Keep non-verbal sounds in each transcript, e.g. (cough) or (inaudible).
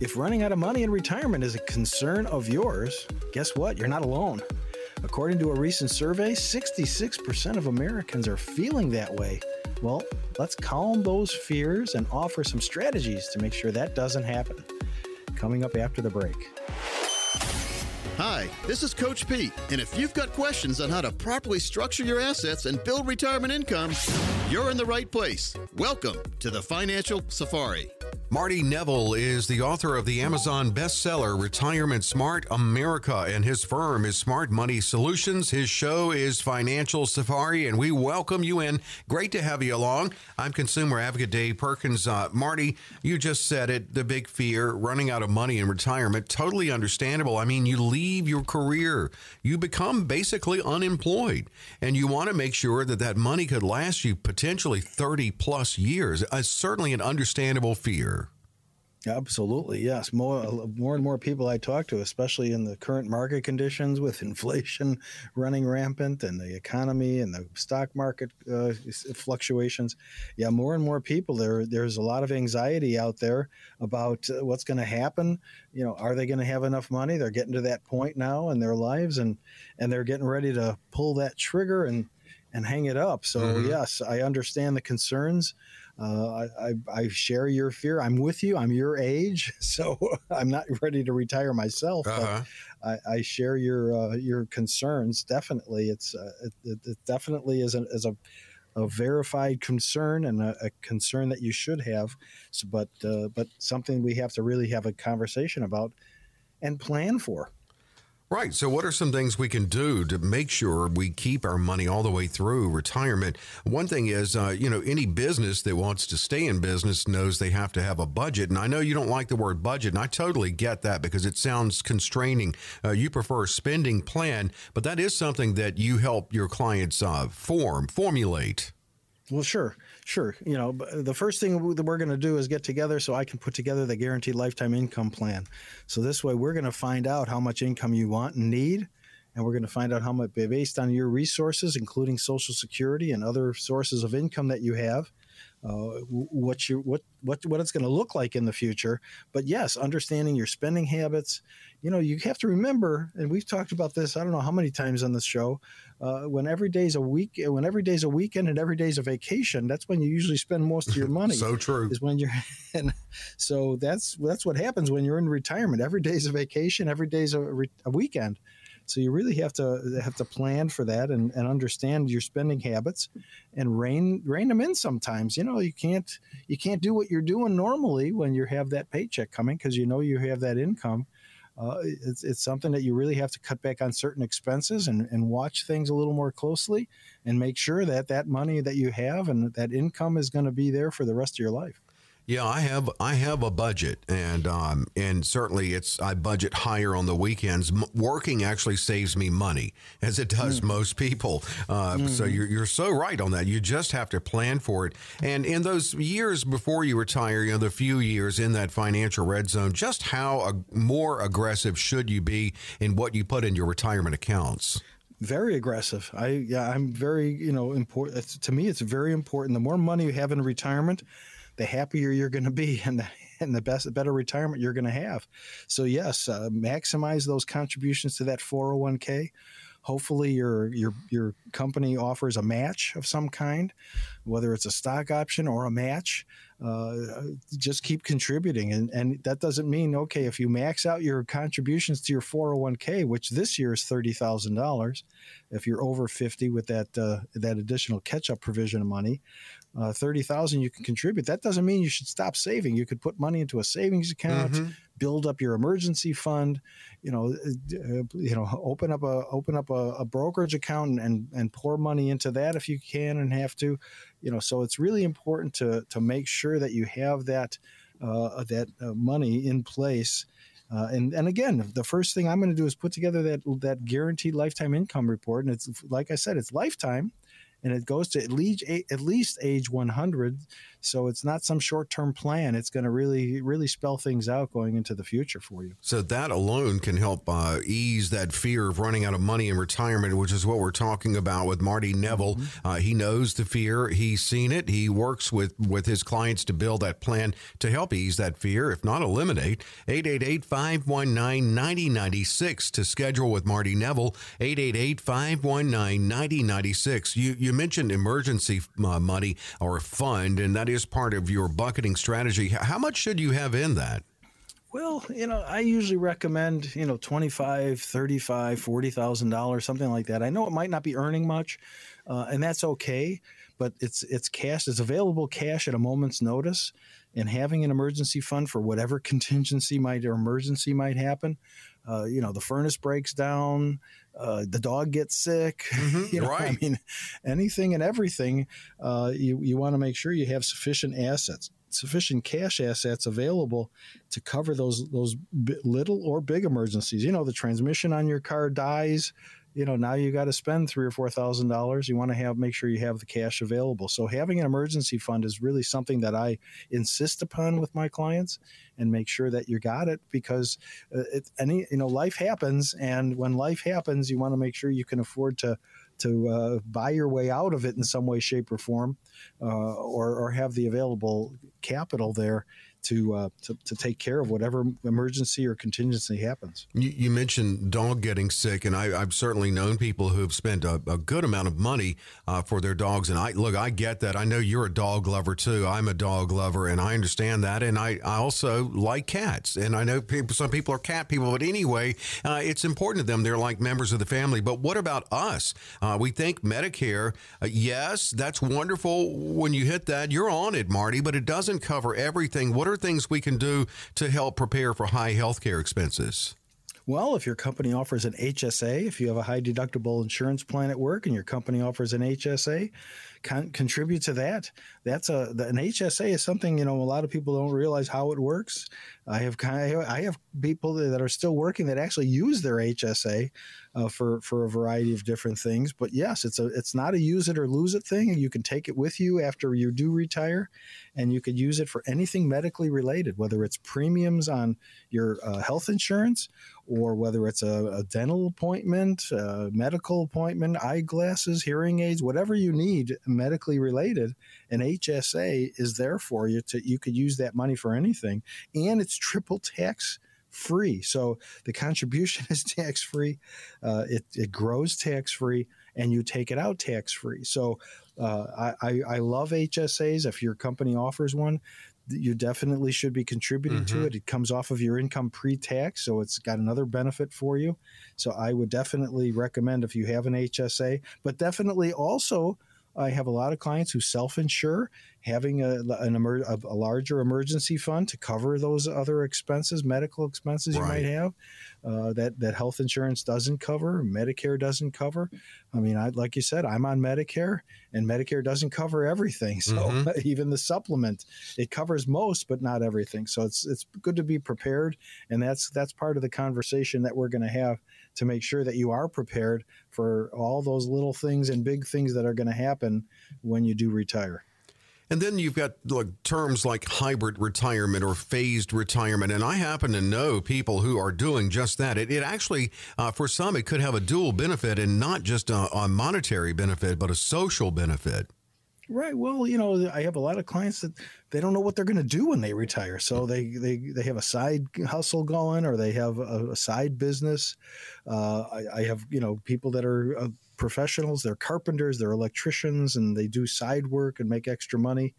If running out of money in retirement is a concern of yours, guess what? You're not alone. According to a recent survey, 66% of Americans are feeling that way. Well, let's calm those fears and offer some strategies to make sure that doesn't happen. Coming up after the break. Hi, this is Coach Pete, and if you've got questions on how to properly structure your assets and build retirement income, you're in the right place. Welcome to the Financial Safari. Marty Nevel is the author of the Amazon bestseller Retirement Smart America, and his firm is Smart Money Solutions. His show is Financial Safari, and we welcome you in. Great to have you along. I'm consumer advocate Dave Perkins. Uh, Marty, you just said it the big fear running out of money in retirement. Totally understandable. I mean, you leave your career, you become basically unemployed, and you want to make sure that that money could last you potentially 30 plus years. Uh, certainly an understandable fear. Absolutely, yes. More, more and more people I talk to, especially in the current market conditions (laughs) with inflation running rampant and the economy and the stock market uh, fluctuations. Yeah, more and more people there. There's a lot of anxiety out there about uh, what's going to happen. You know, are they going to have enough money? They're getting to that point now in their lives, and and they're getting ready to pull that trigger and and hang it up. So mm-hmm. yes, I understand the concerns. Uh, I, I, share your fear. I'm with you. I'm your age, (laughs) so I'm not ready to retire myself. Uh-huh. But I, I, share your uh, your concerns. Definitely, it's uh, it, it, definitely is a, is a a verified concern and a, a, concern that you should have. So, but uh, but something we have to really have a conversation about and plan for. Right. So, what are some things we can do to make sure we keep our money all the way through retirement? One thing is, uh, you know, any business that wants to stay in business knows they have to have a budget. And I know you don't like the word budget, and I totally get that because it sounds constraining. Uh, you prefer a spending plan, but that is something that you help your clients uh, form, formulate. Well, sure, sure. You know, the first thing that we're going to do is get together so I can put together the guaranteed lifetime income plan. So this way, we're going to find out how much income you want and need, and we're going to find out how much based on your resources, including Social Security and other sources of income that you have uh, what you what what what it's going to look like in the future. But yes, understanding your spending habits. You know, you have to remember, and we've talked about this. I don't know how many times on this show. Uh, when every day's a week, when every day's a weekend, and every day's a vacation, that's when you usually spend most of your money. so true is when you're. (laughs) And so that's that's what happens when you're in retirement. Every day's a vacation. Every day's a, a weekend. So you really have to have to plan for that and, and understand your spending habits and rein rein them in sometimes. You know, you can't you can't do what you're doing normally when you have that paycheck coming because you know you have that income. Uh, it's, it's something that you really have to cut back on certain expenses and, and watch things a little more closely and make sure that that money that you have and that income is going to be there for the rest of your life. Yeah, I have I have a budget, and um, and certainly it's I budget higher on the weekends. M- working actually saves me money, as it does mm. most people. Uh, mm-hmm. So you're you're so right on that. You just have to plan for it. And in those years before you retire, you know, the few years in that financial red zone, just how ag- more aggressive should you be in what you put in your retirement accounts? very aggressive. I yeah, I'm very you know important. To me, it's very important. The more money you have in retirement, the happier you're going to be (laughs) and the, and the best, better retirement you're going to have. So yes, uh, maximize those contributions to that 401k. Hopefully, your your your company offers a match of some kind, whether it's a stock option or a match. Uh, just keep contributing, and and that doesn't mean okay if you max out your contributions to your 401k, which this year is thirty thousand dollars, if you're over 50 with that uh, that additional catch up provision of money uh, 30,000 you can contribute. That doesn't mean you should stop saving. You could put money into a savings account, mm-hmm. build up your emergency fund, you know, uh, you know, open up a open up a, a, brokerage account and and pour money into that if you can and have to, you know, so it's really important to to make sure that you have that uh, that uh, money in place. Uh, and and again, the first thing I'm going to do is put together that that guaranteed lifetime income report, and it's like I said, it's lifetime and it goes to at least at least age 100 so it's not some short-term plan it's going to really really spell things out going into the future for you so that alone can help uh, ease that fear of running out of money in retirement which is what we're talking about with marty Nevel. mm-hmm. uh, he knows the fear he's seen it he works with with his clients to build that plan to help ease that fear if not eliminate 888-519-9096 to schedule with marty Nevel. 888-519-9096 you you mentioned emergency uh, money or fund, and that is part of your bucketing strategy. How much should you have in that? Well, you know, I usually recommend, you know, 25, 35, $40,000, something like that. I know it might not be earning much, uh, and that's okay, but it's it's cash, it's available cash at a moment's notice and having an emergency fund for whatever (laughs) contingency might or emergency might happen. Uh, you know, the furnace breaks down, uh, the dog gets sick. (laughs) Mm-hmm, you know, right. I mean, anything and everything. Uh, you you want to make sure you have sufficient assets, sufficient cash assets available to cover those those little or big emergencies. You know, the transmission on your car dies you know now you got to spend three or four thousand dollars. You want to have make sure you have the cash available. So having an emergency fund is really something that i insist upon with my clients and make sure that you got it because uh, it, any you know life happens and when life happens you want to make sure you can afford to to uh, buy your way out of it in some way shape or form uh, or, or have the available capital there to, uh, to, to take care of whatever emergency or contingency happens. You, you mentioned dog getting sick, and I, have certainly known people who have spent a, a good amount of money uh, for their dogs. And I look, I get that. I know you're a dog lover too. I'm a dog lover, and I understand that. And I, I also like cats, and I know people, some people are cat people, but anyway, uh, it's important to them. They're like members of the family. But what about us? Uh, we think Medicare, uh, yes, that's wonderful. When you hit that, you're on it, Marty, but it doesn't cover everything. What are things we can do to help prepare for high healthcare expenses? Well, if your company offers an HSA, if you have a high deductible insurance plan at work and your company offers an HSA, con- contribute to that. That's a an HSA is something you know a lot of people don't realize how it works. I have kind of, I have people that are still working that actually use their HSA uh, for for a variety of different things. But yes, it's a it's not a use it or lose it thing. You can take it with you after you do retire, and you could use it for anything medically related, whether it's premiums on your uh, health insurance or whether it's a, a dental appointment, a medical appointment, eyeglasses, hearing aids, whatever you need medically related, an HSA is there for you to you could use that money for anything, and it's triple tax free. So the contribution (laughs) is tax free, uh, it, it grows tax free, and you take it out tax free. So uh, I, I love HSAs. If your company offers one, you definitely should be contributing mm-hmm. to it. It comes off of your income pre tax, so it's got another benefit for you. So I would definitely recommend if you have an HSA, but definitely also I have a lot of clients who self-insure, having a, an emer- a, a larger emergency fund to cover those other expenses, medical expenses you might have, uh, that that health insurance doesn't cover, Medicare doesn't cover. I mean, I, like you said, I'm on Medicare, and Medicare doesn't cover everything. (laughs) So mm-hmm. even the supplement, it covers most, but not everything. So it's it's good to be prepared, and that's that's part of the conversation that we're going to have to make sure that you are prepared for all those little things and big things that are going to happen when you do retire. And then you've got like terms like hybrid retirement or phased retirement. And I happen to know people who are doing just that. It, it actually, uh, for some, it could have a dual benefit and not just a, a monetary benefit, but a social benefit. Right. Well, you know, I have a lot of clients that they don't know what they're going to do when they retire. So they, they, they have a side hustle going or they have a, a side business. Uh, I, I, have, you know, people that are uh, professionals, they're carpenters, they're electricians, and they do side work and make extra money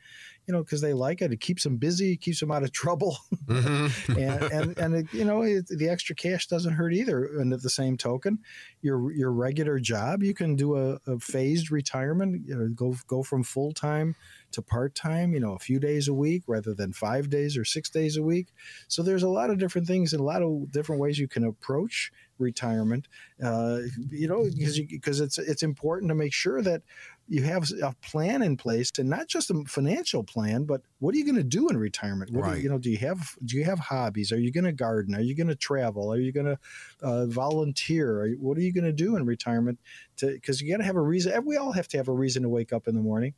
you know, because they like it. It keeps them busy, keeps them out of trouble, (laughs) mm-hmm. and and, and it, you know it, the extra cash doesn't hurt either. And at the same token, your your regular job, you can do a, a phased retirement. You know, go go from full time to part time. You know, a few days a week rather than five days or six days a week. So there's a lot of different things and a lot of different ways you can approach retirement. Uh, you know, because because it's it's important to make sure that you have a plan in place, and not just a financial plan, but what are you going to do in retirement? What right. you, you, know, do you have do you have hobbies? Are you going to garden? Are you going to travel? Are you going to uh, volunteer? Are you, what are you going to do in retirement? Because you got to have a reason. We all have to have a reason to wake up in the morning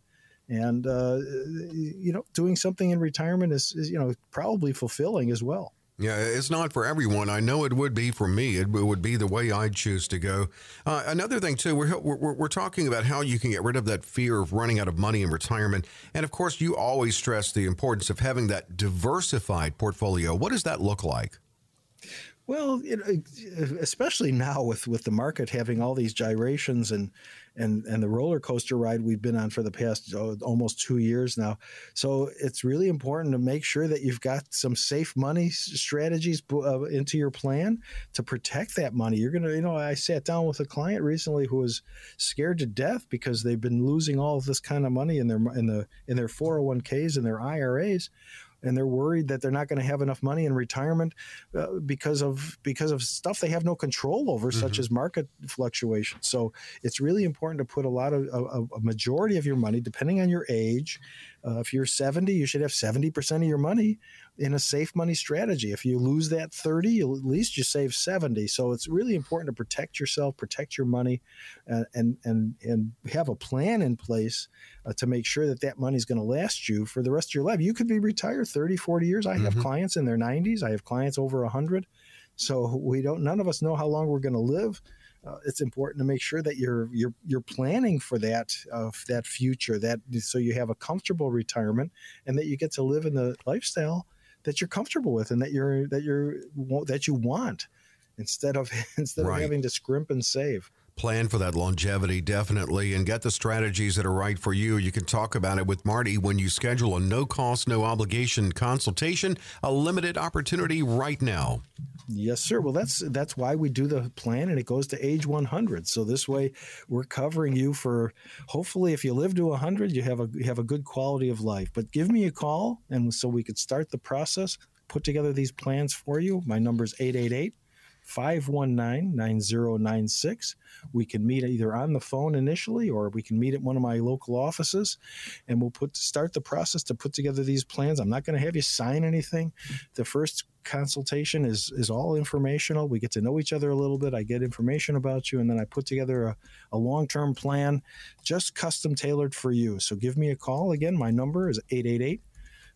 and uh, you know doing something in retirement is, is, you know probably fulfilling as well yeah, it's not for everyone. I know it would be for me. It would be the way I'd choose to go. Uh, another thing, too, we're, we're, we're talking about how you can get rid of that fear of running out of money in retirement. And of course, you always stress the importance of having that diversified portfolio. What does that look like? Well, know, especially now with, with the market having all these gyrations and and and the roller coaster ride we've been on for the past oh, almost two years now. So it's really important to make sure that you've got some safe money strategies uh, into your plan to protect that money. You're gonna, you know, I sat down with a client recently who was scared to death because they've been losing all of this kind of money in their in the in their 401ks and their IRAs and they're worried that they're not going to have enough money in retirement uh, because of because of stuff they have no control over, mm-hmm. such as market fluctuations. So it's really important to put a lot of a, a majority of your money, depending on your age. Uh, if you're 70, you should have 70% of your money in a safe money strategy. If you lose that 30, at least you save 70. So it's really important to protect yourself, protect your money, uh, and and and have a plan in place uh, to make sure that that money is going to last you for the rest of your life. You could be retired 30, 40 years. I mm-hmm. have clients in their 90s. I have clients over 100. So we don't. None of us know how long we're going to live. Uh, it's important to make sure that you're you're you're planning for that uh, that future that so you have a comfortable retirement and that you get to live in the lifestyle that you're comfortable with and that you're that you're that you want instead of (laughs) instead right. of having to scrimp and save plan for that longevity definitely and get the strategies that are right for you you can talk about it with marty when you schedule a no cost no obligation consultation a limited opportunity right now Yes, sir. Well, that's that's why we do the plan, and it goes to age 100. So this way, we're covering you for hopefully, if you live to 100, you have a you have a good quality of life. But give me a call, and so we could start the process, put together these plans for you. My number is 888 519 9096. We can meet either on the phone initially or we can meet at one of my local offices and we'll put start the process to put together these plans. I'm not going to have you sign anything. The first consultation is is all informational. We get to know each other a little bit. I get information about you and then I put together a, a long-term plan just custom tailored for you. So give me a call again. My number is 888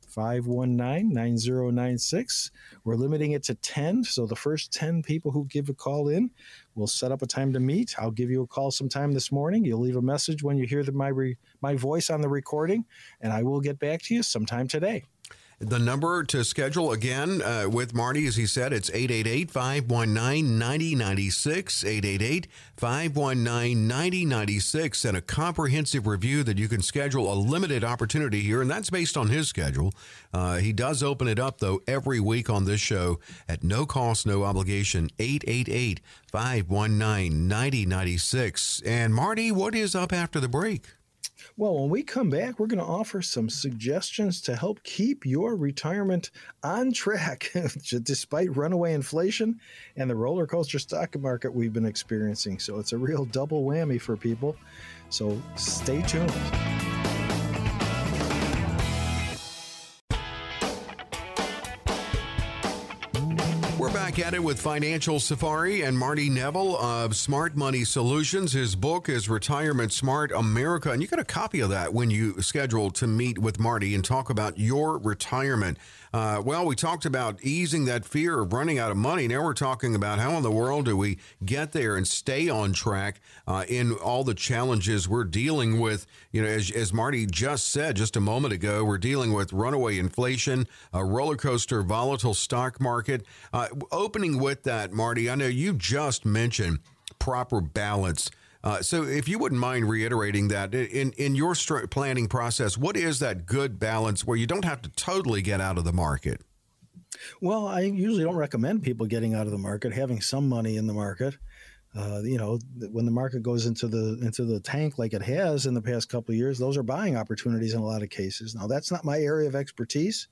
519 9096. We're limiting it to 10. So the first 10 people who give a call in, we'll set up a time to meet. I'll give you a call sometime this morning. You'll leave a message when you hear the, my, re, my voice on the recording, and I will get back to you sometime today. The number to schedule again uh, with Marty, as he said, it's 888 519 9096. 888 519 9096. And a comprehensive review that you can schedule a limited opportunity here. And that's based on his schedule. Uh, he does open it up, though, every week on this show at no cost, no obligation. 888 519 9096. And Marty, what is up after the break? Well, when we come back, we're going to offer some suggestions to help keep your retirement on track (laughs) despite runaway inflation and the roller coaster stock market we've been experiencing. So it's a real double whammy for people. So stay tuned. Back at it with Financial Safari and Marty Nevel of Smart Money Solutions. His book is Retirement Smart America, and you get a copy of that when you schedule to meet with Marty and talk about your retirement. Uh, well, we talked about easing that fear of running out of money. Now we're talking about how in the world do we get there and stay on track uh, in all the challenges we're dealing with. You know, as, as Marty just said just a moment ago, we're dealing with runaway inflation, a roller coaster, volatile stock market. Uh, opening with that, Marty, I know you just mentioned proper balance uh, so, if you wouldn't mind reiterating that in in your planning process, what is that good balance where you don't have to totally get out of the market? Well, I usually don't recommend people getting out of the market, having some money in the market. Uh, you know, when the market goes into the into the tank like it has in the past couple of years, those are buying opportunities in a lot of cases. Now, that's not my area of expertise,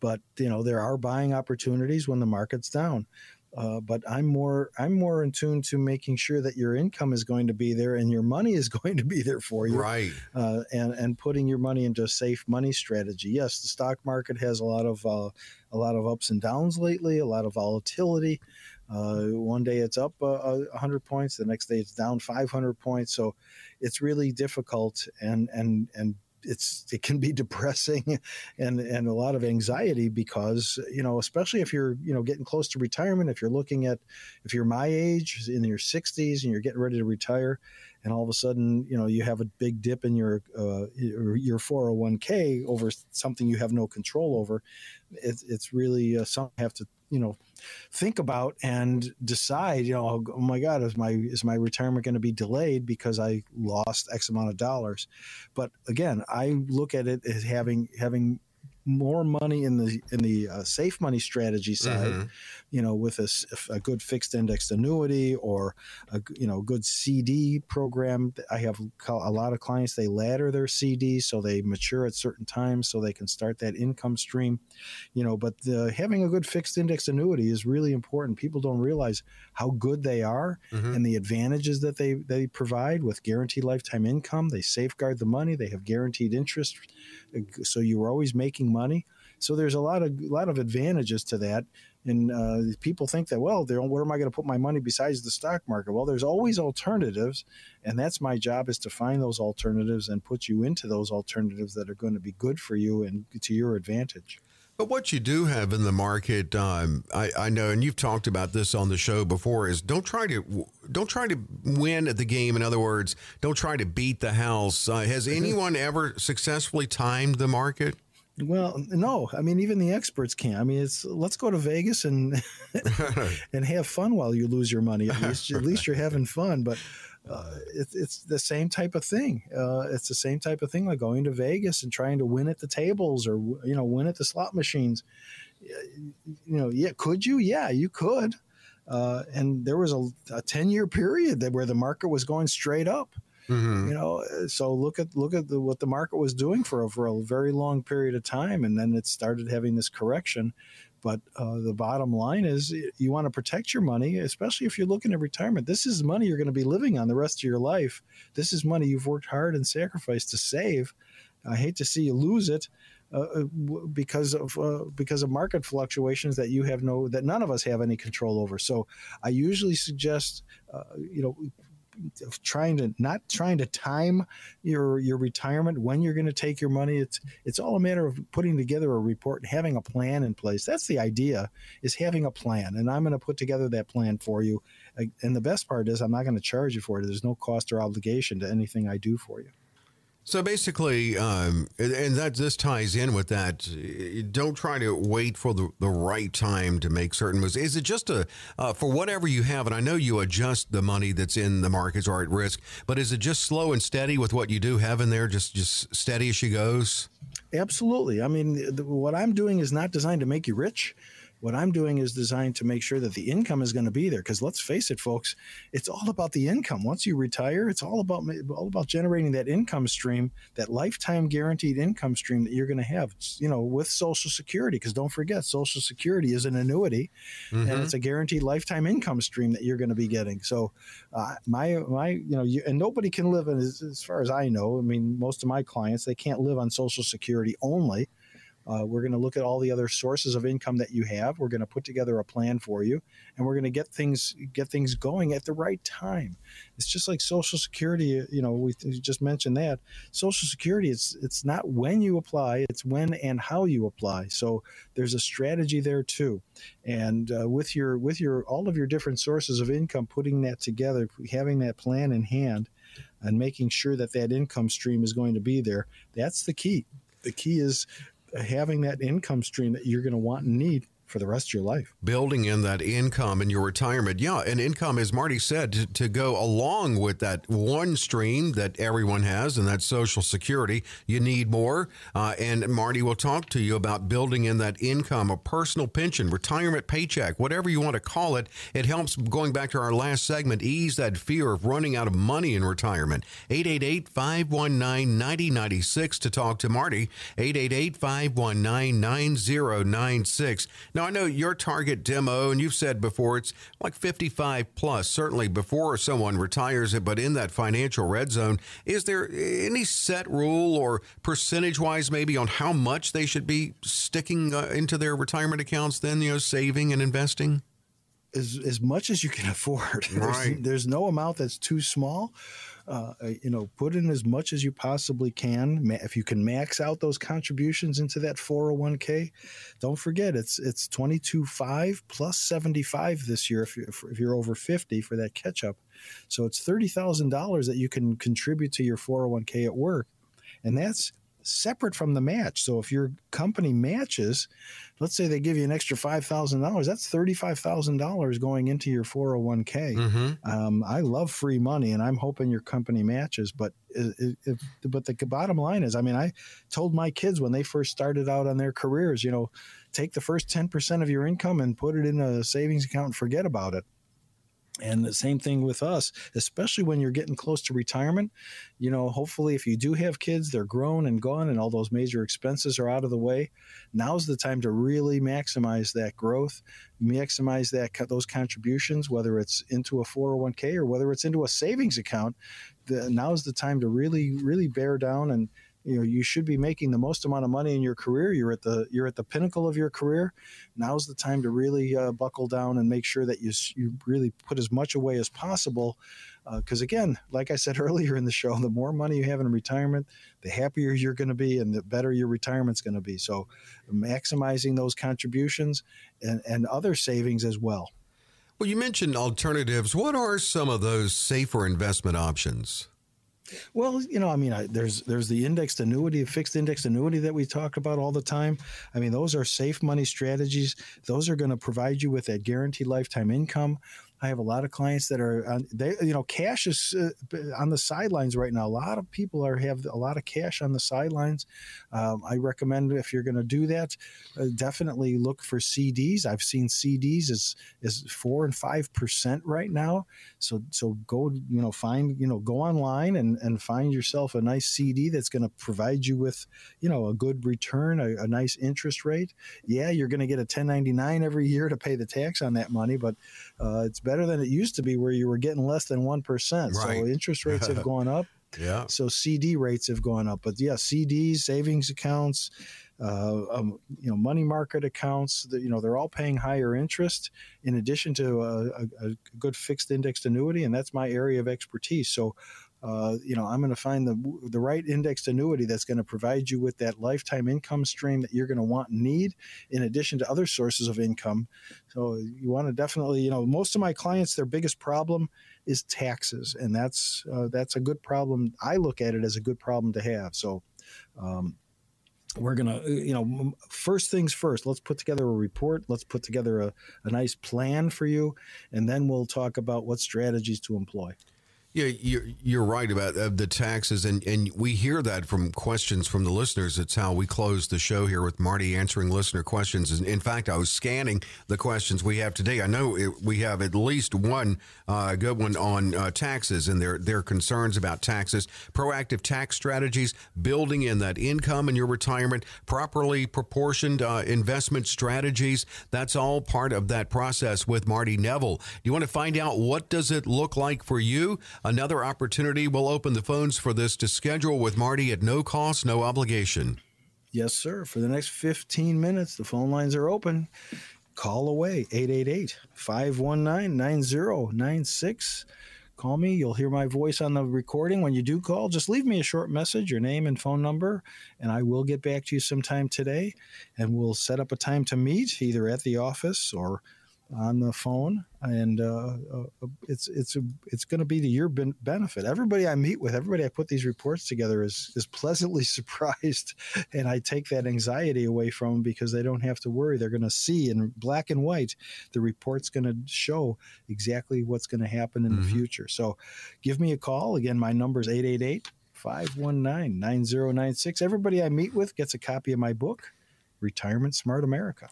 but you know, there are buying opportunities when the market's down Uh, but I'm more I'm more in tune to making sure that your income is going to be there and your money is (laughs) going to be there for you, right? Uh, and and putting your money into a safe money strategy. Yes, the stock market has a lot of uh, a lot of ups and downs lately, a lot of volatility. Uh, one day it's up uh, 100 points, the next day it's down 500 points. So it's really difficult and and and it's it can be (laughs) depressing and and a lot of anxiety because you know especially if you're you know getting close to retirement if you're looking at if you're my age in your 60s and you're getting ready to retire and all of a sudden you know you have a big dip in your uh, your 401k over something you have no control over it, it's really uh, something you have to you know think about and decide you know oh my god is my is my retirement going to be delayed because i lost x amount of dollars? But again i look at it as having having more money in the in the uh, safe money strategy side, mm-hmm. you know, with a, a, good fixed indexed annuity or a you know good CD program. I have a lot of clients they ladder their CDs so they mature at certain times so they can start that income stream, you know. But the, having a good fixed indexed annuity is really important. People don't realize how good they are mm-hmm. and the advantages that they they provide with guaranteed lifetime income. They safeguard the money. They have guaranteed interest so you are always making money. So there's a lot of a lot of advantages to that. And uh, people think that well, where am I going to put my money besides the stock market? Well, there's always alternatives, and that's my job is to find those alternatives and put you into those alternatives that are going to be good for you and to your advantage. But what you do have in the market, um, I, I, know, and you've talked about this on the show before, is don't try to don't try to win at the game. In other words, don't try to beat the house. Uh, has anyone ever successfully timed the market? Well, no. I mean, even the experts can't. I mean, it's let's go to Vegas and (laughs) (laughs) and have fun while you lose your money. At least, at least you're having fun. But uh, it, it's the same type of thing. Uh, it's the same type of thing like going to Vegas and trying to win at the tables or you know win at the slot machines. You know, yeah, could you? Yeah, you could. Uh, and there was a, a ten year period that where the market was going straight up. Mm-hmm. You know, so look at look at the, what the market was doing for for a very long period of time, and then it started having this correction. But uh, the bottom line is you want to protect your money, especially if you're looking at retirement. This is money you're going to be living on the rest of your life. This is money you've worked hard and sacrificed to save. I hate to see you lose it. Uh, uh because of uh, because of market fluctuations that you have no that none of us have any control over. So I usually suggest uh, you know trying to not trying to time your your retirement when you're going to take your money. It's it's all a matter of putting together a report and having a plan in place. That's the idea is having a plan and i'm going to put together that plan for you. And the best part is i'm not going to charge you for it. There's no cost or obligation to anything i do for you so basically, um, and that this ties in with that. Don't try to wait for the, the right time to make certain moves. Is it just a uh, for whatever you have? And I know you adjust the money that's in the markets or at risk, but is it just slow and steady with what you do have in there? Just just steady as she goes. Absolutely. I mean, the, what I'm doing is not designed to make you rich. What I'm doing is designed to make sure that the income is going to be there. Because let's face it, folks, it's all about the income. Once you retire, it's all about all about generating that income stream, that lifetime guaranteed income stream that you're going to have. You know, with Social Security. Because don't forget, Social Security is an annuity, mm-hmm. and it's a guaranteed lifetime income stream that you're going to be getting. So, uh, my my you know, you, and nobody can live in as, as far as I know. I mean, most of my clients they can't live on Social Security only. Uh, we're going to look at all the other sources of income that you have. We're going to put together a plan for you, and we're going to get things get things going at the right time. It's just like Social Security. You know, we just mentioned that Social Security. It's it's not when you apply; it's when and how you apply. So there's a strategy there too. And uh, with your with your all of your different sources of income, putting that together, having that plan in hand, and making sure that that income stream is going to be there. That's the key. The key is having that income stream that you're going to want and need for the rest of your life. Building in that income in your retirement. Yeah, and income, as Marty said, to, to, go along with that one stream that everyone has, and that's Social Security. You need more. Uh, and Marty will talk to you about building in that income, a personal pension, retirement paycheck, whatever you want to call it. It helps, going back to our last segment, ease that fear of running out of money in retirement. 888 519 9096 to talk to Marty. 888 519 9096. Now, I know your target demo, and you've said before it's like 55 plus, certainly before someone retires, but in that financial red zone. Is there any set rule or percentage wise, maybe, on how much they should be sticking uh, into their retirement accounts, then, you know, saving and investing? As, as much as you can (laughs) afford. Right. There's, there's no amount that's too small uh, you know, put in as much as you possibly can. If you can max out those contributions into that 401k, don't forget it's it's 22.5 plus 75 this year if you're, if you're over 50 for that catch up. So it's $30,000 that you can contribute to your 401k at work. And that's separate from the match. So if your company matches, let's say they give you an extra $5,000, that's $35,000 going into your 401k. Mm-hmm. Um, I love free money and I'm hoping your company matches. But if, but the bottom line is, I mean, I told my kids when they first started out on their careers, you know, take the first 10% of your income and put it in a savings account and forget about it. And the same thing with us, especially when you're getting close to retirement. You know, hopefully, if you do have kids, they're grown and gone, and all those major expenses are out of the way. Now's the time to really maximize that growth, maximize that those contributions, whether it's into a 401k or whether it's into a savings account. The, now's the time to really, really bear down and you know you should be making the most amount of money in your career. You're at the you're at the pinnacle of your career. Now's the time to really uh, buckle down and make sure that you you really put as much away as possible because uh, again like i said (laughs) earlier in the show the more money you have in retirement the happier you're going to be and the better your retirement's going to be. So maximizing those contributions and, and other savings as well. Well you mentioned alternatives. What are some of those safer investment options well, you know, I mean, I, there's there's the indexed annuity, fixed indexed annuity that we talk about all the time. I mean, those are safe money strategies. Those are going to provide you with that guaranteed lifetime income. I have a lot of clients that are, on, they, you know, cash is uh, on the sidelines right now. A lot of people are have a lot of cash on the sidelines. Um, I recommend if you're going to do that, uh, definitely look for CDs. I've seen CDs is is four and five percent right now. So so go you know find you know go online and and find yourself a nice CD that's going to provide you with you know a good return, a, a nice interest rate. Yeah, you're going to get a 1099 every year to pay the tax on that money, but uh, it's better than it used to be where you were getting less than 1%. Right. So interest rates have (laughs) gone up. Yeah. So CD rates have gone up. But yeah, CDs, savings accounts, uh, um, you know, money market accounts, that, you know, they're all paying higher interest in addition to a, a, a good fixed indexed annuity. And that's my area of expertise. So uh, you know, I'm going to find the the right indexed annuity that's going to provide you with that lifetime income stream that you're going to want and need, in addition to other sources of income. So you want to definitely, you know, most of my clients, their biggest problem is taxes, and that's uh, that's a good problem. I look at it as a good problem to have. So. Um, we're going to, you know, first things first, let's put together a report. Let's put together a, a nice plan for you. And then we'll talk about what strategies to employ. Yeah, you're, you're right about uh, the taxes, and, and we hear that from questions from the listeners. It's how we close the show here with Marty answering listener questions. And in fact, I was scanning the questions we have today. I know it, we have at least one uh, good one on uh, taxes and their their concerns about taxes, proactive tax strategies, building in that income in your retirement, properly proportioned uh, investment strategies. That's all part of that process with Marty Nevel. You want to find out what does it look like for you? Another opportunity will open the phones for this to schedule with Marty at no cost, no obligation. Yes, sir. For the next 15 minutes, the phone lines are open. Call away 888 519 9096. Call me. You'll hear my voice on the recording. When you do call, just leave me a short message, your name and phone number, and I will get back to you sometime today. And we'll set up a time to meet either at the office or on the phone, and uh, uh, it's it's a, it's going to be to your ben- benefit. Everybody I meet with, everybody I put these reports together is is pleasantly (laughs) surprised, and I take that anxiety away from them because they don't have to worry. They're going to see in black and white. The report's going to show exactly what's going to happen in mm-hmm. the future. So, give me a call again. My number is 888 519 9096. Everybody I meet with gets a copy of my book, Retirement Smart America.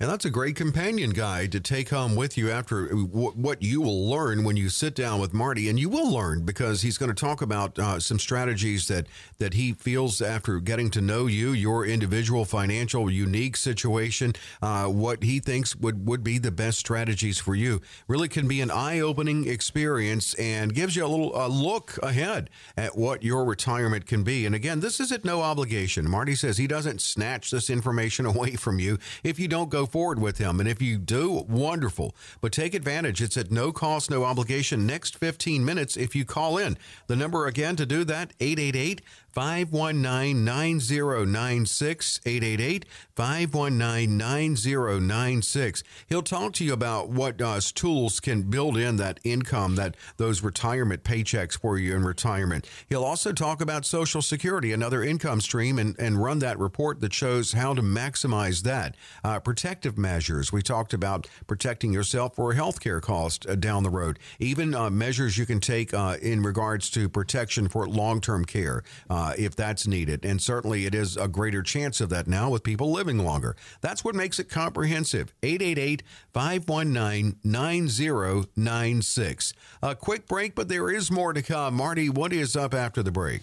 And that's a great companion guide to take home with you after what you will learn when you sit down with Marty. And you will learn because he's going to talk about uh, some strategies that, that he feels after getting to know you, your individual financial unique situation, uh, what he thinks would, would be the best strategies for you. Really can be an eye opening experience and gives you a little a look ahead at what your retirement can be. And again, this is at no obligation. Marty says he doesn't snatch this information (laughs) away from you if you don't go forward with him. And if you do, wonderful. But take advantage. It's at no cost, no obligation. Next 15 minutes if you call in. The number again to do that, 888 519 9096. 888 519 9096. He'll talk to you about what uh, tools can build in that income, that those retirement paychecks for you in retirement. He'll also talk about Social Security, another income stream, and, and run that report that shows how to maximize that. Uh, protective measures. We talked about protecting yourself for a health care cost uh, down the road. Even uh, measures you can take uh, in regards to protection for long term care. Uh, uh, if that's needed. And certainly it is a greater chance of that now with people living longer. That's what makes it comprehensive. 888 519 9096. A quick break, but there is more to come. Marty, what is up after the break?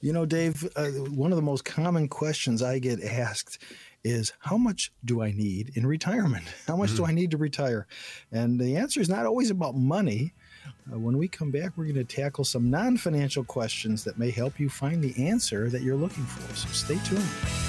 You know, Dave, uh, one of the most common questions I get asked is how much do I need in retirement? (laughs) How much mm-hmm. do I need to retire? And the answer is not always about money. Uh, when we come back, we're going to tackle some non financial questions that may help you find the answer that you're looking for. So stay tuned.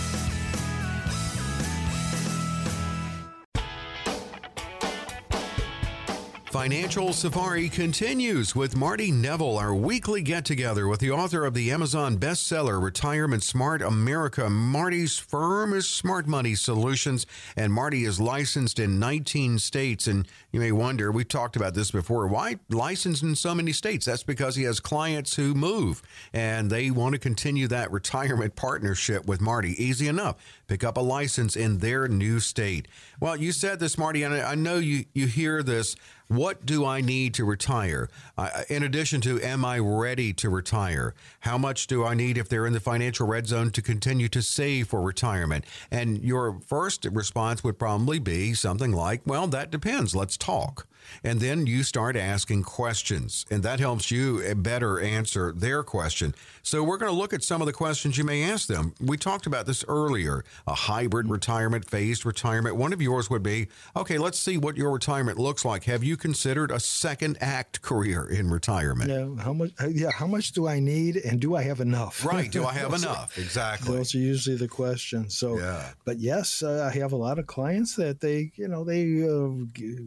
Financial Safari continues with Marty Nevel, our weekly get together with the author of the Amazon bestseller Retirement Smart America. Marty's firm is Smart Money Solutions, and Marty is licensed in 19 states. And you may wonder, we've talked about this before, why licensed in so many states? That's because he has clients who move and they want to continue that retirement partnership with Marty. Easy enough. Pick up a license in their new state. Well, you said this, Marty, and I know you, you hear this what do I need to retire? Uh, in addition to, am I ready to retire? How much do I need if they're in the financial red zone to continue to save for retirement? And your first response would probably be something like, well, that depends. Let's talk. And then you start asking questions, and that helps you better answer their question. So, we're going to look at some of the questions you may ask them. We talked about this earlier a hybrid retirement, phased retirement. One of yours would be okay, let's see what your retirement looks like. Have you considered a second act career in retirement? Yeah, how much? Uh, yeah, how much do I need, and do I have enough? Right, do I (laughs) have enough? Exactly. Those are usually the questions. So, yeah. but yes, uh, I have a lot of clients that they, you know, they uh,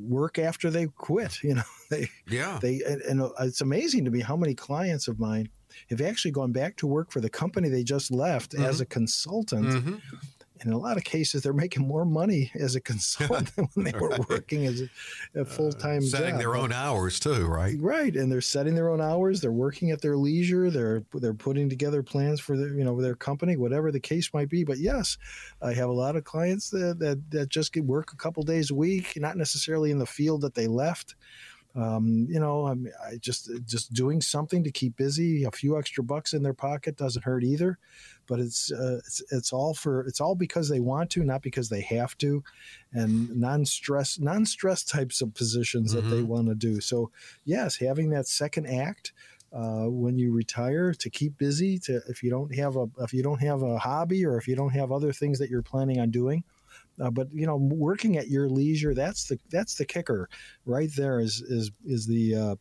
work after they quit. You know, (laughs) they yeah they and, and, it's amazing to me how many clients of mine have actually gone back to work for the company they just left mm-hmm. as a consultant. Mm-hmm in a lot of cases, they're making more money as a (laughs) consultant than when they were working as a, a full time uh, setting job. their own hours too, right? Right, and they're setting their own hours. They're working at their leisure. They're they're putting together plans for their you know their company, whatever the case might be. But yes, I have a lot of clients that that, that just get work a couple days a week, not necessarily in the field that they left. Um, you know, I, mean, I just just doing something to keep busy. A few extra bucks in their pocket doesn't hurt either but it's, uh, it's it's all for it's all because they want to, not because they have to, and non-stress non-stress types of positions mm-hmm. that they mm-hmm. want to do. So yes, having that second act. Uh, when you retire to keep busy to if you don't have a if you don't have a hobby or if you don't have other things that you're planning on doing uh, but you know working at your leisure that's the that's the kicker right there is is is the uh,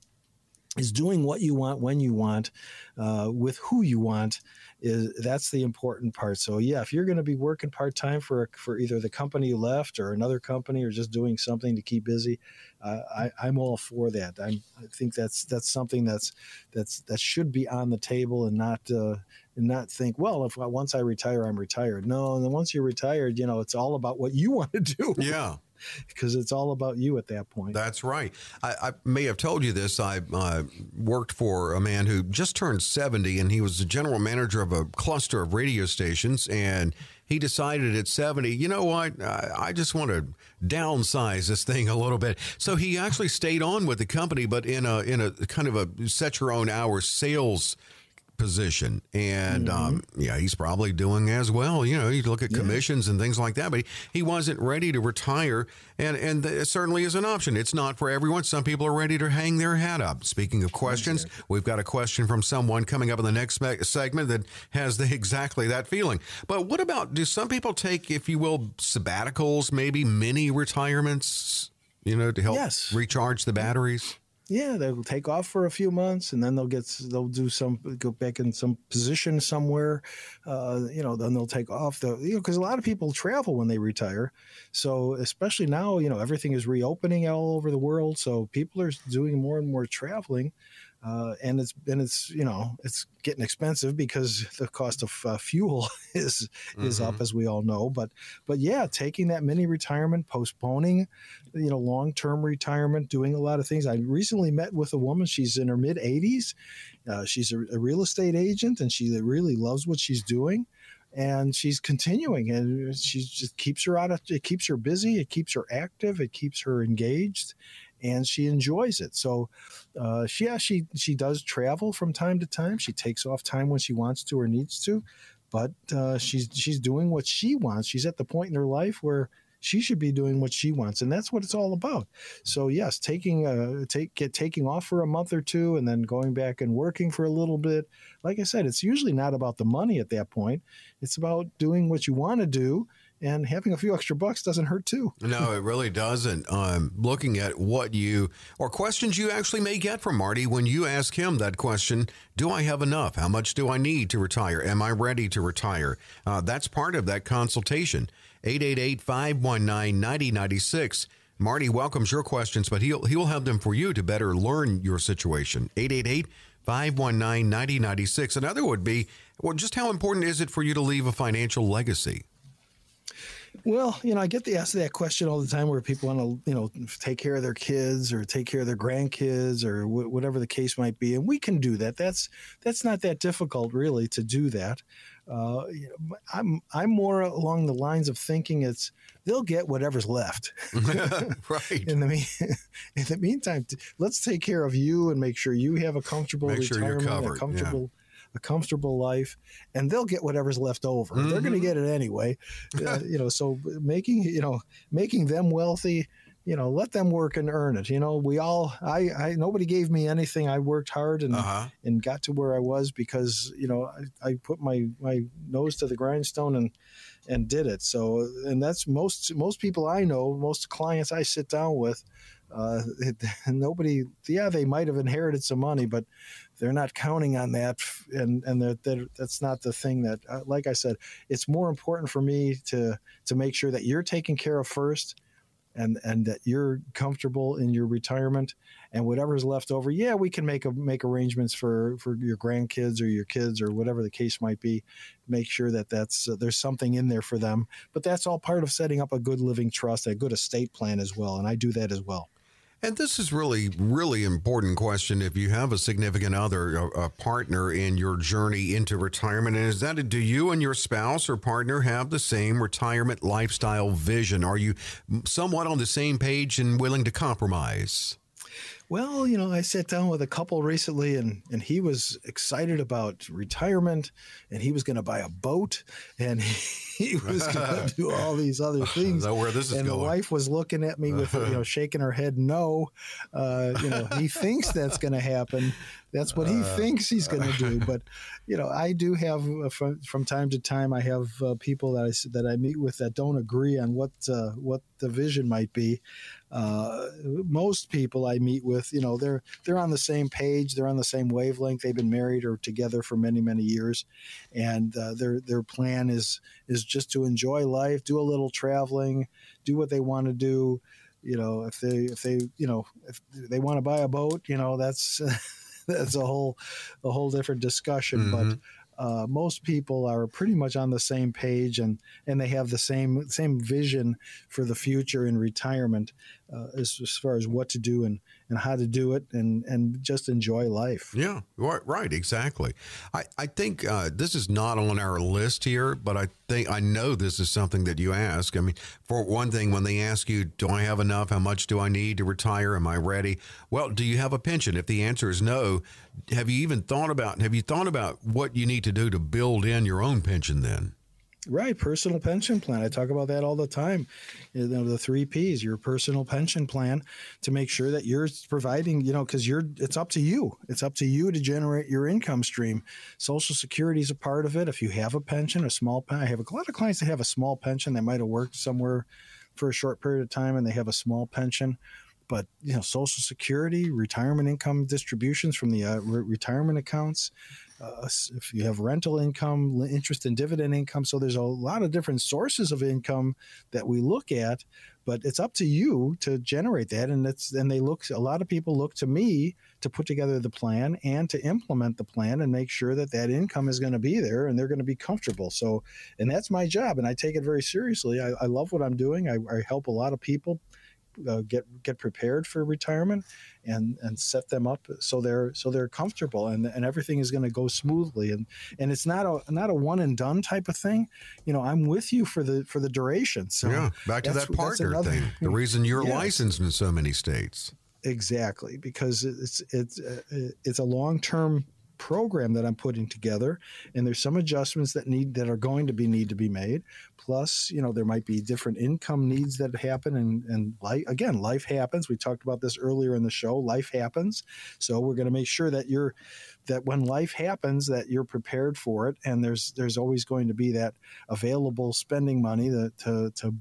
is doing what you want when you want uh, with who you want is that's the important part. So yeah if you're going to be working part-time for for either the company you left or another company or just doing something to keep busy uh, I, i'm all for that. I'm, i think that's that's something that's that's that should be on the table and not uh, and not think well if once i retire i'm retired no and then once you're retired you know it's all about what you (laughs) want to do yeah because it's all about you at that point. That's right. I, I may have told you this. I uh, worked for a man who just turned 70, and he was the general manager of a cluster of radio stations. And he decided at 70, you know what? I, I just want to downsize this thing a little bit. So he actually stayed on with the company, but in a in a kind of a set your own hours sales position. And mm-hmm. um, yeah, he's probably doing as well. You know, you look at commissions yeah. and things like that, but he, he wasn't ready to retire. And, and it certainly is an option. It's not for everyone. Some people are ready to hang their hat up. Speaking of questions, we've got a question from someone coming up in the next segment that has the, (laughs) exactly that feeling. But what about do some people take, if you will, sabbaticals, maybe mini retirements, you know, to help yes. recharge the batteries? Yeah, they'll take off for a few months and then they'll get they'll do some go back in some position somewhere, uh, you know. Then they'll take off the you know because a lot of people travel when they retire, so especially now you know everything is reopening all over the world, so people are doing more and more traveling. Uh, and it's and it's you know it's getting expensive because the cost of uh, fuel (laughs) is is mm-hmm. up as we all know. But but yeah, taking that mini retirement, postponing, you know, long term retirement, doing a lot of things. I recently met with a woman. She's in her mid 80s. Uh, she's a, a real estate agent, and she really loves what she's doing and she's continuing and she just keeps her out of it keeps her busy it keeps her active it keeps her engaged and she enjoys it. So, uh, she yeah, she she does travel from time to time. She takes off time when she wants to or needs to, but uh, she's she's doing what she wants. She's at the point in her life where she should be doing what she wants, and that's what it's all about. So yes, taking uh, take get taking off for a month or two, and then going back and working for a little bit. Like I said, it's usually not about the money at that point. It's about doing what you want to do and having a few extra bucks doesn't hurt too. no, it really doesn't. Um, looking at what you or questions you actually may get from Marty when you ask him that question: Do I have enough? How much do I need to retire? Am I ready to retire? Uh, that's part of that consultation. 888-519-9096. Marty welcomes your questions, but he'll he'll have them for you to better learn your situation. 888 519 9096. Another would be, well, just how important is it for you to leave a financial legacy? Well, you know, I get the asked that question all the time where people want to, you know, take care of their kids or take care of their grandkids or w- whatever the case might be, and we can do that. That's that's not that difficult, really, to do that. Uh, you know, I'm I'm more along the lines of thinking it's they'll get whatever's left. (laughs) (laughs) right. In the mean, (laughs) in the meantime, let's take care of you and make sure you have a comfortable make retirement, sure a comfortable. Yeah a comfortable life, and they'll get whatever's left over. Mm-hmm. They're going to get it anyway. (laughs) Uh, you know, so making you know making them wealthy you know, let them work and earn it. You know, we all, I, I nobody gave me anything. I worked hard and uh-huh. and got to where I was because you know I, I put my my nose to the grindstone and and did it. So, and that's most most people I know, most clients I sit down with. Uh, it, (laughs) nobody, yeah, they might have inherited some money, but they're not counting on that and and they're, they're, that's not the thing that uh, like i said it's more important for me to to make sure that you're taken care of first and and that you're comfortable in your retirement and whatever's left over yeah we can make a, make arrangements for for your grandkids or your kids or whatever the case might be make sure that that's uh, there's something in there for them but that's all part of setting up a good living trust a good estate plan as well and i do that as well and this is really, really important question. If you have a significant other, a, a, partner in your journey into retirement, and is that do you and your spouse or partner have the same retirement lifestyle vision? Are you somewhat on the same page and willing to compromise? Well, you know, I sat down with a couple recently and, and he was excited about retirement and he was going to buy a boat and he (laughs) was going (laughs) to do all these other things. Where this is and going? the wife was looking at me with, you know, (laughs) shaking her head no. Uh, you know, he thinks that's going to happen. That's what he uh, thinks he's going to do. But, you know, I do have uh, from, from time to time, I have uh, people that I, that I meet with that don't agree on what, uh, what the vision might be. Uh, most people I meet with, you know, they're they're on the same page, they're on the same wavelength. They've been married or together for many many years, and uh, their their plan is is just to enjoy life, do a little traveling, do what they want to do. You know, if they if they you know if they want to buy a boat, you know, that's (laughs) that's a whole a whole different discussion. Mm-hmm. But uh, most people are pretty much on the same page and, and they have the same same vision for the future in retirement uh, as, as far as what to do and, and how to do it and and just enjoy life. Yeah, right, right exactly. I I think uh, this is not on our list here, but I think I know this is something that you ask. I mean, for one thing, when they ask you, "Do I have enough? How much do I need to retire? Am I ready?" Well, do you have a pension? If the answer is no, have you even thought about have you thought about what you need to do to build in your own pension then? Right, personal pension plan. I talk about that all the time. You know, the three P's, your personal pension plan to make sure that you're providing, you know, because you're it's up to you. It's up to you to generate your income stream. Social Security is a part of it. If you have a pension, a small pen, I have a lot of clients that have a small pension. They might have worked somewhere for a short period of time and they have a small pension but you know social security retirement income distributions from the uh, re- retirement accounts uh, if you have rental income, interest and dividend income. So there's a lot of different sources of income that we look at, but it's up to you to generate that. And it's and they look. A lot of people look to me to put together the plan and to implement the plan and make sure that that income is going to be there and they're going to be comfortable. So, and that's my job, and I take it very seriously. I, I love what I'm doing. I, I help a lot of people uh, get get prepared for retirement and and set them up so they're so they're comfortable and and everything is going to go smoothly. And and it's not a not a one and done type of thing. You know i'm with you for the for the duration. So yeah back to that partner another, thing the (laughs) reason you're yes. licensed in so many states. Exactly because it's it's uh, it's a long term program that I'm putting together, and there's some adjustments that need that are going to be need to be made. Plus, you know, there might be different income needs that happen, and and life again, life happens. We talked about this earlier in the show. Life happens, so we're going to make sure that you're that when life happens that you're prepared for it and there's there's always going to be that available spending money that to to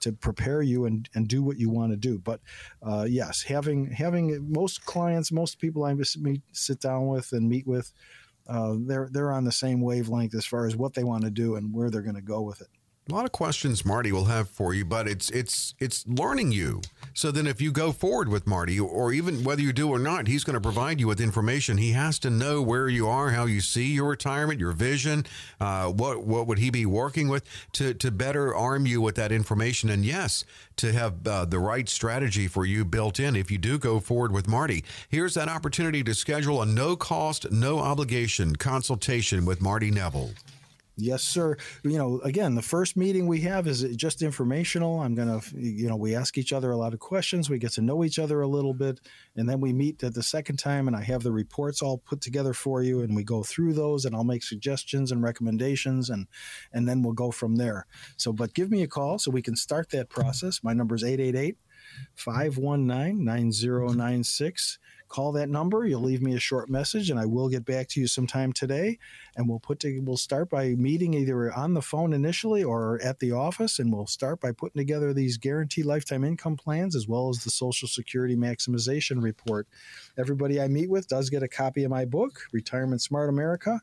to prepare you and, and do what you want to do. But uh, yes, having having most clients, most people I meet, sit down with and meet with, uh, they're they're on the same wavelength as far as what they want to do and where they're going to go with it. A lot of questions Marty will have for you, but it's it's it's learning you. So then if you go forward with Marty or even whether you do or not, he's going to provide you with information. He has to know where you are, how you see your retirement, your vision, uh, what what would he be working with to to better arm you with that information and yes, to have uh, the right strategy for you built in if you do go forward with Marty. Here's that opportunity to schedule a no cost, no obligation consultation with Marty Nevel. Yes, sir. You know, again, the first meeting we have is just informational. I'm going to, you know, we ask each other a lot of questions. We get to know each other a little bit. And then we meet at the second time, and I have the reports all put together for you. And we go through those, and I'll make suggestions and recommendations, and, and then we'll go from there. So, but give me a call so we can start that process. My number is 888 519 9096 call that number. You'll leave me a short message, and I will get back to you sometime today. And we'll put to, we'll start by meeting either on the phone initially or at the office, and we'll start by putting together these guaranteed lifetime income plans as well as the Social Security maximization report. Everybody I meet with does get a copy of my book, Retirement Smart America.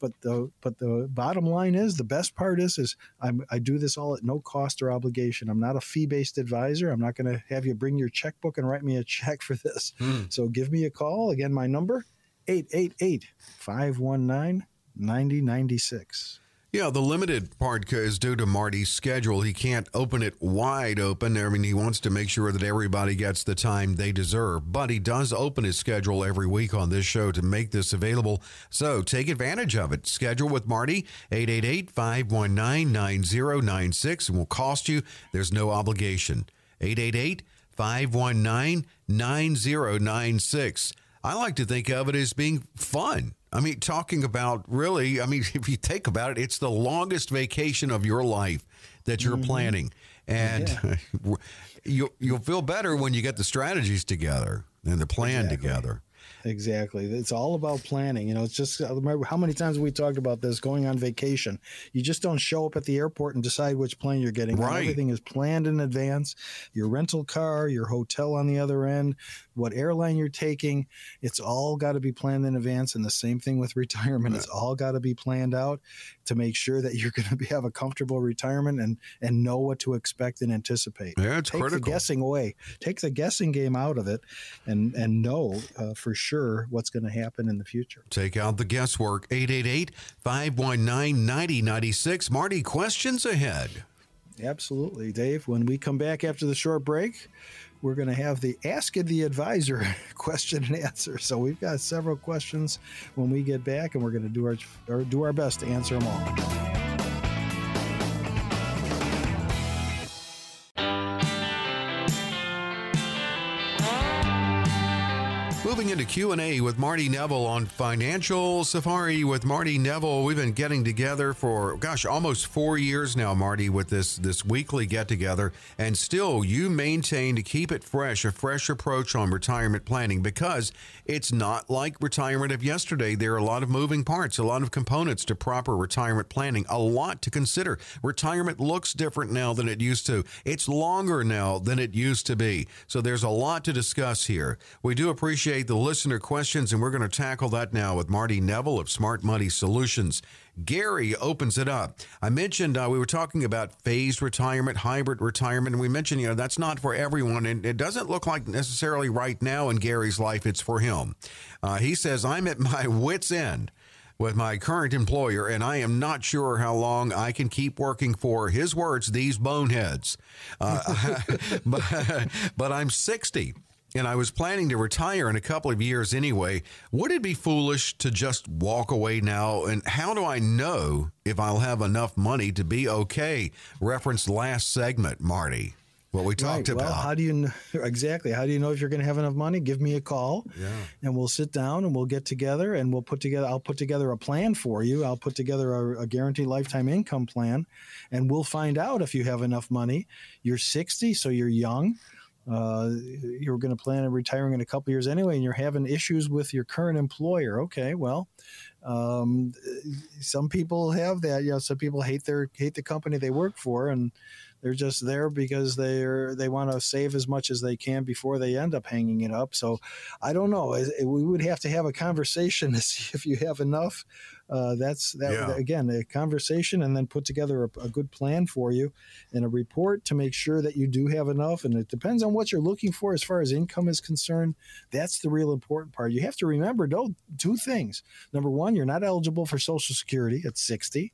But the but the bottom line is the best part is is I'm, I do this all at no cost or obligation. I'm not a fee based advisor. I'm not going to have you bring your checkbook and write me a (laughs) check for this. Hmm. So give me a call. Again, my number 888 519 9096. Yeah, the limited part is due to Marty's schedule. He can't open it wide open. I mean, he wants to make sure that everybody gets the time they deserve. But he does open his schedule every week on this show to make this available. So take advantage of it. Schedule with Marty, 888 519 9096. It will cost you, there's no obligation. 888 519 9096. I like to think of it as being fun. I mean, talking about really, I mean, (laughs) if you think about it, it's the longest vacation of your life that you're mm-hmm. planning. And yeah. (laughs) you, you'll feel better when you get the strategies together and the plan exactly. together. Exactly. It's all about planning. You know, it's just uh, how many times we talked about this going on vacation. You just don't show up at the airport and decide which plane you're getting. Right. Everything is planned in advance. Your rental car, your hotel on the other end, what airline you're taking, it's all got to be planned in advance. And the same thing with retirement. It's all got to be planned out to make sure that you're (laughs) going to have a comfortable retirement and and know what to expect and anticipate. Yeah, it's Take critical. the guessing away. Take the guessing game out of it, and and know uh, for sure what's going to happen in the future. Take out the guesswork. 888 519 9096. Marty, questions ahead. Absolutely, Dave. When we come back after the short break, we're going to have the Ask the Advisor (laughs) question and answer. So we've got several questions when we get back, and we're going to do our do our best to answer them all. Moving into Q&A with Marty Nevel on Financial Safari with Marty Nevel. We've been getting together for gosh, almost 4 years now, Marty, with this this weekly get together and still you maintain to keep it fresh, a fresh approach on retirement planning because it's not like retirement of yesterday. There are a lot of moving parts, a lot of components to proper retirement planning, a lot to consider. Retirement looks different now than it used to. It's longer now than it used to be. So there's a lot to discuss here. We do appreciate the listener questions, and we're going to tackle that now with Marty Nevel of Smart Money Solutions. Gary opens it up. I mentioned uh, we were talking about phased retirement, hybrid retirement, and we mentioned, you know, that's not for everyone. And it doesn't look like necessarily right now in Gary's life it's for him. Uh, he says, I'm at my wits' end with my current employer, and I am not sure how long I can keep working for his words, these boneheads. Uh, (laughs) but, but I'm 60 and I was planning to retire in a couple of years anyway, would it be foolish to just walk away now? And how do I know if I'll have enough money to be okay? Reference last segment, Marty. What we talked right. about. Well, how do you know, exactly? How do you know if you're going to have enough money? Give me a call, yeah. and we'll sit down and we'll get together and we'll put together. I'll put together a plan for you. I'll put together a, a guaranteed lifetime income plan, and we'll find out if you have enough money. You're 60, so you're young uh, you're going to plan on retiring in a couple years anyway, and you're having issues with your current employer. Okay, well, um, some people have that. You know, some people hate their hate the company they work for, and they're just there because they're they want to save as much as they can before they end up hanging it up. So, I don't know. We would have to have a conversation (laughs) to see if you have enough uh, that's that yeah. again a conversation and then put together a, a, good plan for you and a report to make sure that you do have enough. And it depends on what you're looking for as far as income is concerned. That's the real important part. You have to remember though two things. Number one you're not eligible for social security at 60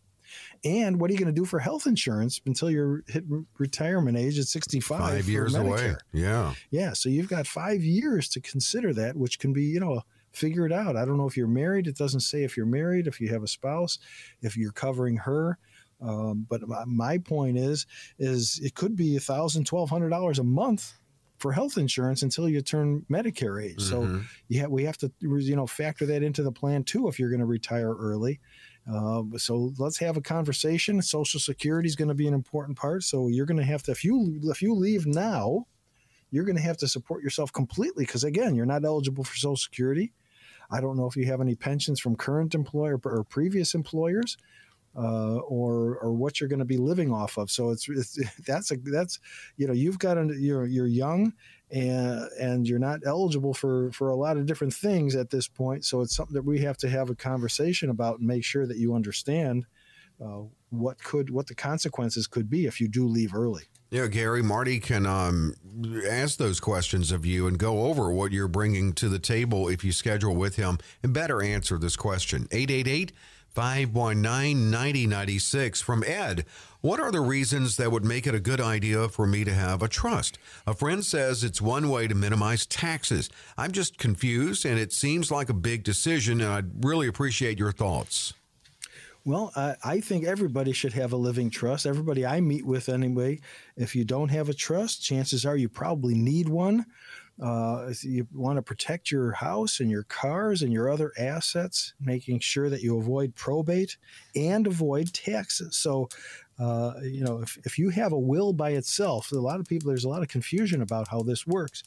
and what are you going to do for health insurance until you're hit retirement age at 65 five years Medicare? away. Yeah. Yeah so you've got five years to consider that which can be you know figure it out. I don't know if you're married. It doesn't say if you're married, if you have a spouse, if you're covering her. Um, but my point is, is it could be a thousand, twelve hundred dollars a month for health insurance until you turn Medicare age. Mm-hmm. So yeah, we have to you know factor that into the plan too if you're going to retire early. Uh, so let's have a conversation. Social Security is going to be an important part. So you're going to have to if you if you leave now, you're going to have to support yourself completely because again, you're not eligible for Social Security. I don't know if you have any pensions from current employer or previous employers. Uh, or or what you're going to be living off of. So it's, it's (laughs) that's a that's you know you've got a, you're you're young and and you're not eligible for for a lot of different things at this point. So it's something that we have to have a conversation about and make sure that you understand uh, what could what the consequences could be if you do leave early. Yeah, Gary, Marty can um, ask those questions of you and go over what you're bringing to the table if you schedule with him and better answer this question. 888 519 9096 from Ed. What are the reasons that would make it a good idea for me to have a trust? A friend says it's one way to minimize taxes. I'm just confused and it seems like a big decision, and I'd really appreciate your thoughts. Well, I, I, think everybody should have a living trust. Everybody I meet with, anyway. If you don't have a trust, chances are you probably need one. Uh, you want to protect your house and your cars and your other assets, making sure that you avoid probate and avoid taxes. So, uh, you know, if, if you have a will by itself, a lot of people, there's a lot of confusion about how this works.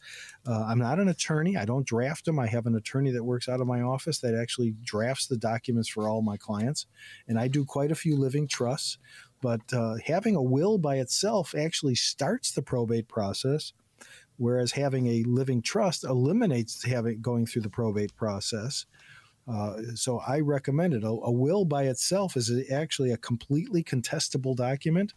Uh, I'm not an attorney. I don't draft them. I have an attorney that works out of my office that actually drafts the documents for all my clients. And I do quite a few living trusts. But uh, having a will by itself actually starts the probate process whereas having a living trust eliminates having going through the probate process. Uh, so I recommend it. A, a, will by itself is actually a completely contestable document,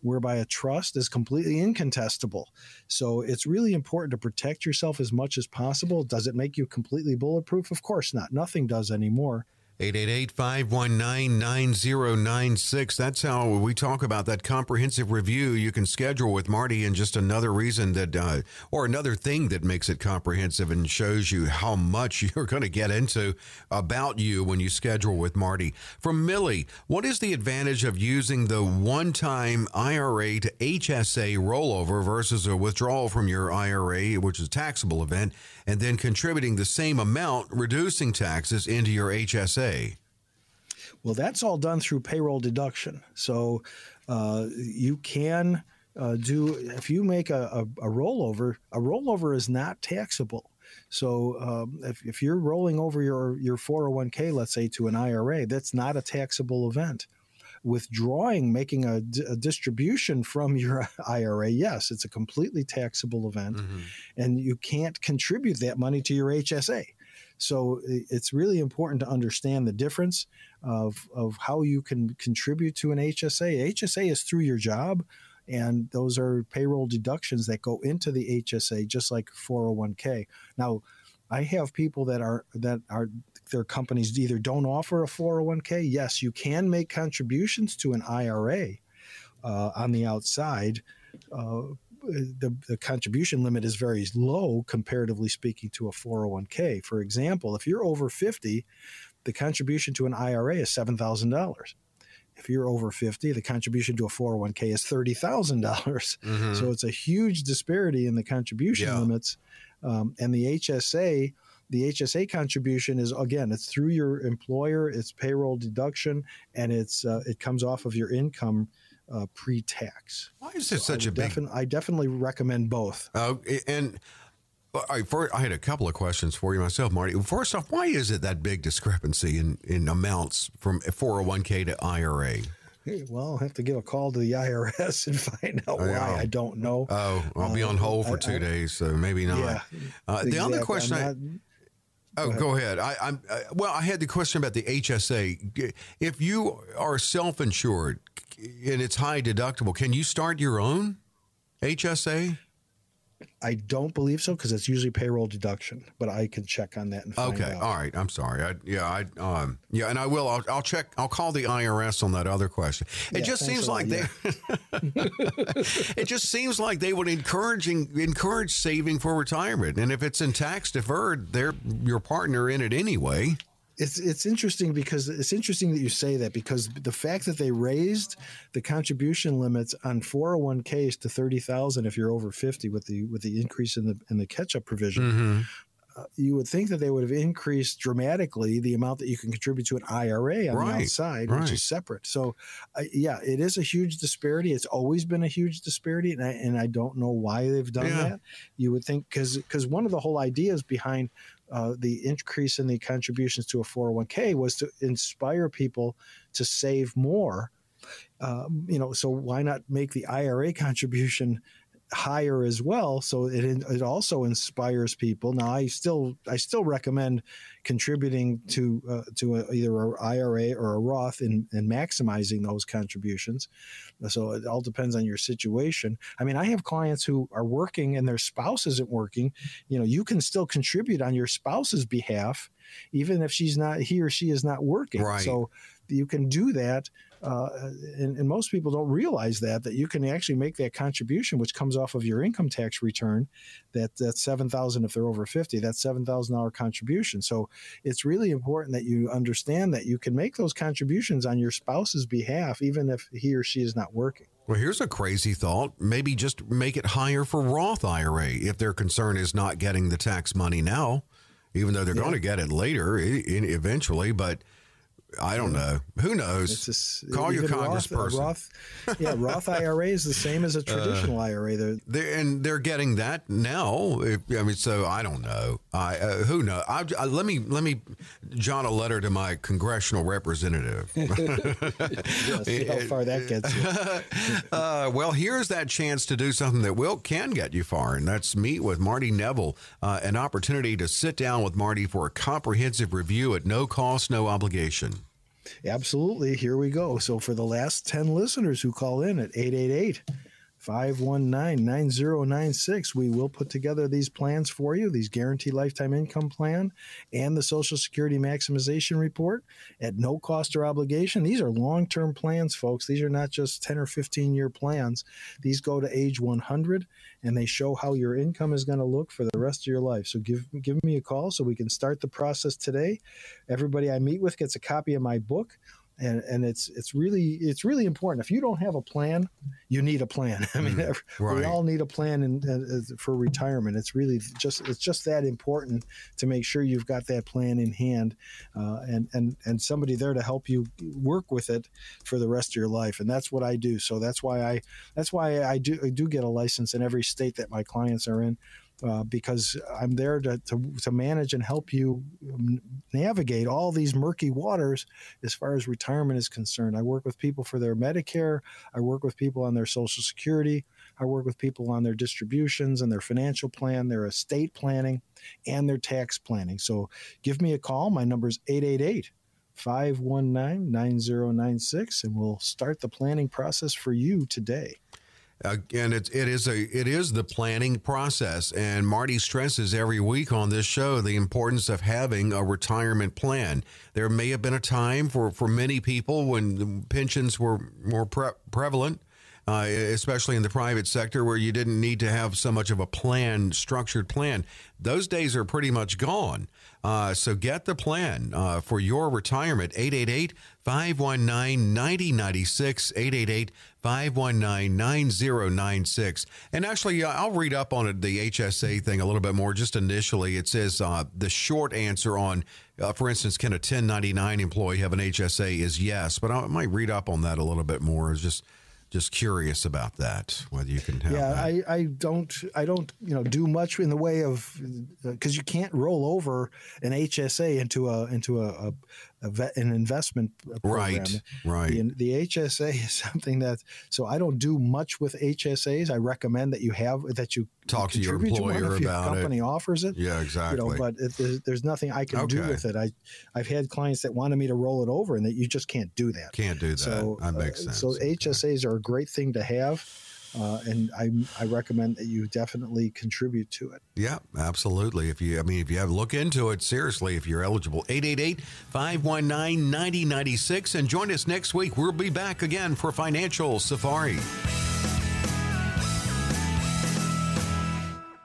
whereby a trust is completely incontestable. So it's really important to protect yourself as much as possible. Does it make you completely bulletproof? Of course not. Nothing does anymore. 888-519-9096. That's how we talk about that comprehensive review you can schedule with Marty and just another reason that uh, or another thing that makes it comprehensive and shows you how much (laughs) you're going to get into about you when you schedule with Marty. From Millie, what is the advantage of using the one-time IRA to HSA rollover versus a withdrawal from your IRA, which is a taxable event, and then contributing the same amount, reducing taxes into your HSA? Well, that's all done through payroll deduction. So uh, you can uh, do, if you make a, a, a, rollover, a rollover is not taxable. So um, if, if you're rolling over your, your 401k, let's say, to an IRA, that's not a taxable event withdrawing, making a, a, distribution from your (laughs) IRA, yes, it's a completely taxable event, mm-hmm. and you can't contribute that money to your HSA. So it's really important to understand the difference of, of how you can contribute to an HSA. HSA is through your job, and those are payroll deductions that go into the HSA, just like 401k. Now, I have people that are that are their companies either don't offer a 401k. Yes, you can make contributions to an IRA uh, on the outside. Uh, the, the contribution limit is very low comparatively speaking to a 401k. For example, if you're over 50, the contribution to an IRA is $7,000. If you're over 50, the contribution to a 401k is $30,000. Mm-hmm. So it's a huge disparity in the contribution yeah. limits. Um, and the HSA, the HSA contribution is again, it's through your employer, it's payroll deduction, and it's uh, it comes off of your income uh, pre-tax. Why is this so such a big? I definitely recommend both. Uh, and I, for, I had a couple of questions for you myself, Marty. First off, why is it that big discrepancy in, in amounts from 401k to IRA? Well, I'll have to give a call to the IRS (laughs) and find out why. I don't know. Oh, I'll be on uh, hold for two I, days, so maybe not. Yeah, uh, the other question I. Oh, go ahead. I, am uh, well. I had the question about the HSA. If you are self-insured and it's high deductible, can you start your own HSA? I don't believe so because it's usually payroll deduction, but I can check on that and find okay. out. All right. I'm sorry. I, yeah. I um yeah, and I will. I'll, I'll, check. I'll call the IRS on that other question. It yeah, just seems like they. (laughs) (laughs) it just seems like they would encouraging encourage saving for retirement, and if it's in tax deferred, they're your partner in it anyway it's it's interesting because it's interesting that you say that because the fact that they raised the contribution limits on 401ks to 30,000 if you're over 50 with the with the increase in the in the catch up provision mm-hmm. uh, you would think that they would have increased dramatically the amount that you can contribute to an IRA on right. the outside right. which is separate so uh, yeah it is a huge disparity it's always been a huge disparity and I, and I don't know why they've done yeah. that you would think cuz cuz one of the whole ideas behind uh, the increase in the contributions to a 401k was to inspire people to save more. Um, you know, so why not make the IRA contribution higher as well so it it also inspires people. Now i still i still recommend contributing to uh, to a, either a IRA or a Roth and and maximizing those contributions. So it all depends on your situation. I mean i have clients who are working and their spouse isn't working. You know you can still contribute on your spouse's behalf even if she's not he or she is not working. Right. so you can do that uh, and, and, most people don't realize that that you can actually make that contribution, which comes off of your income tax return. That that's seven thousand if they're over fifty. That's seven thousand dollar contribution. So it's really important that you understand that you can make those contributions on your spouse's behalf, even if he or she is not working. Well, here's a crazy thought. Maybe just make it higher for Roth IRA if their concern is not getting the tax money now, even though they're yeah. going to get it later eventually. But I don't know. Who knows? Just, Call your congressperson. Roth, Roth, yeah, Roth (laughs) IRA is the same as a uh, traditional uh, IRA. They're, they're, and they're getting that now. I mean, so I don't know. I uh, who knows? I, I, let me let me jot a letter to my congressional representative. (laughs) yeah, see how (laughs) far that gets you. uh, well, here's that chance to do something that will can get you far, and that's meet with Marty Nevel. Uh, an opportunity to sit down with Marty for a comprehensive review at no cost, no obligation. Absolutely. Here we go. So for the last 10 listeners who call in at 888 519 9096. We will put together these plans for you, these guaranteed lifetime income plan and the Social Security maximization report at no cost or obligation. These are long term plans, folks. These are not just 10 or 15 year plans. These go to age 100 and they show how your income is going to look for the rest of your life. So give, give me a call so we can start the process today. Everybody I meet with gets a copy of my book and and it's it's really it's really important. If you don't have a plan, you need a plan. (laughs) I mean, mm, right. we all need a plan in, uh, for retirement. It's really just it's just that important to make sure you've got that plan in hand, uh, and and and somebody there to help you work with it for the rest of your life. And that's what I do. So that's why I that's why I do I do get a license in every state that my clients are in uh, because I'm there to, to, to, manage and help you navigate all these murky waters as far as retirement is concerned. I work with people for their Medicare, I work with people on their Social Security, I work with people on their distributions and their financial plan, their estate planning, and their tax planning. So give me a call. My number is 888 519 9096, and we'll start the planning process for you today. Again, it, it is a it is the planning process, and Marty stresses every week on this show the importance of having a retirement plan. There may have been a time for, for many people when pensions were more pre- prevalent, uh, especially in the private sector, where you didn't need to have so much of a plan, structured plan. Those days are pretty much gone. Uh, so get the plan uh, for your retirement. 888 519 9096. 888 519 9096. And actually, uh, I'll read up on the HSA thing a little bit more. Just initially, it says uh, the short answer on, uh, for instance, can a 1099 employee have an HSA is yes. But I might read up on that a little bit more. It's just just curious about that whether you can have yeah that. I, I don't i don't you know do much in the way of because uh, you can't roll over an hsa into a into a, a, an investment program. Right, right. The, the, HSA (laughs) is something that so I don't do much with HSAs. I recommend that you have that you talk to your employer to if your company it. offers it. Yeah, exactly. You know, but it, there's, there's, nothing I can okay. do with it. I I've had clients that wanted me to roll it over, and that you just can't do that. Can't do that. So that makes uh, sense. So okay. HSAs are a great thing to have. Uh, and I, I recommend that you definitely contribute to it. Yeah, absolutely. If you, I mean, if you have look into it seriously, if you're eligible, 888 519 9096. And join us next week. We'll be back again for Financial Safari.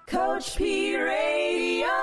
Coach P Radio.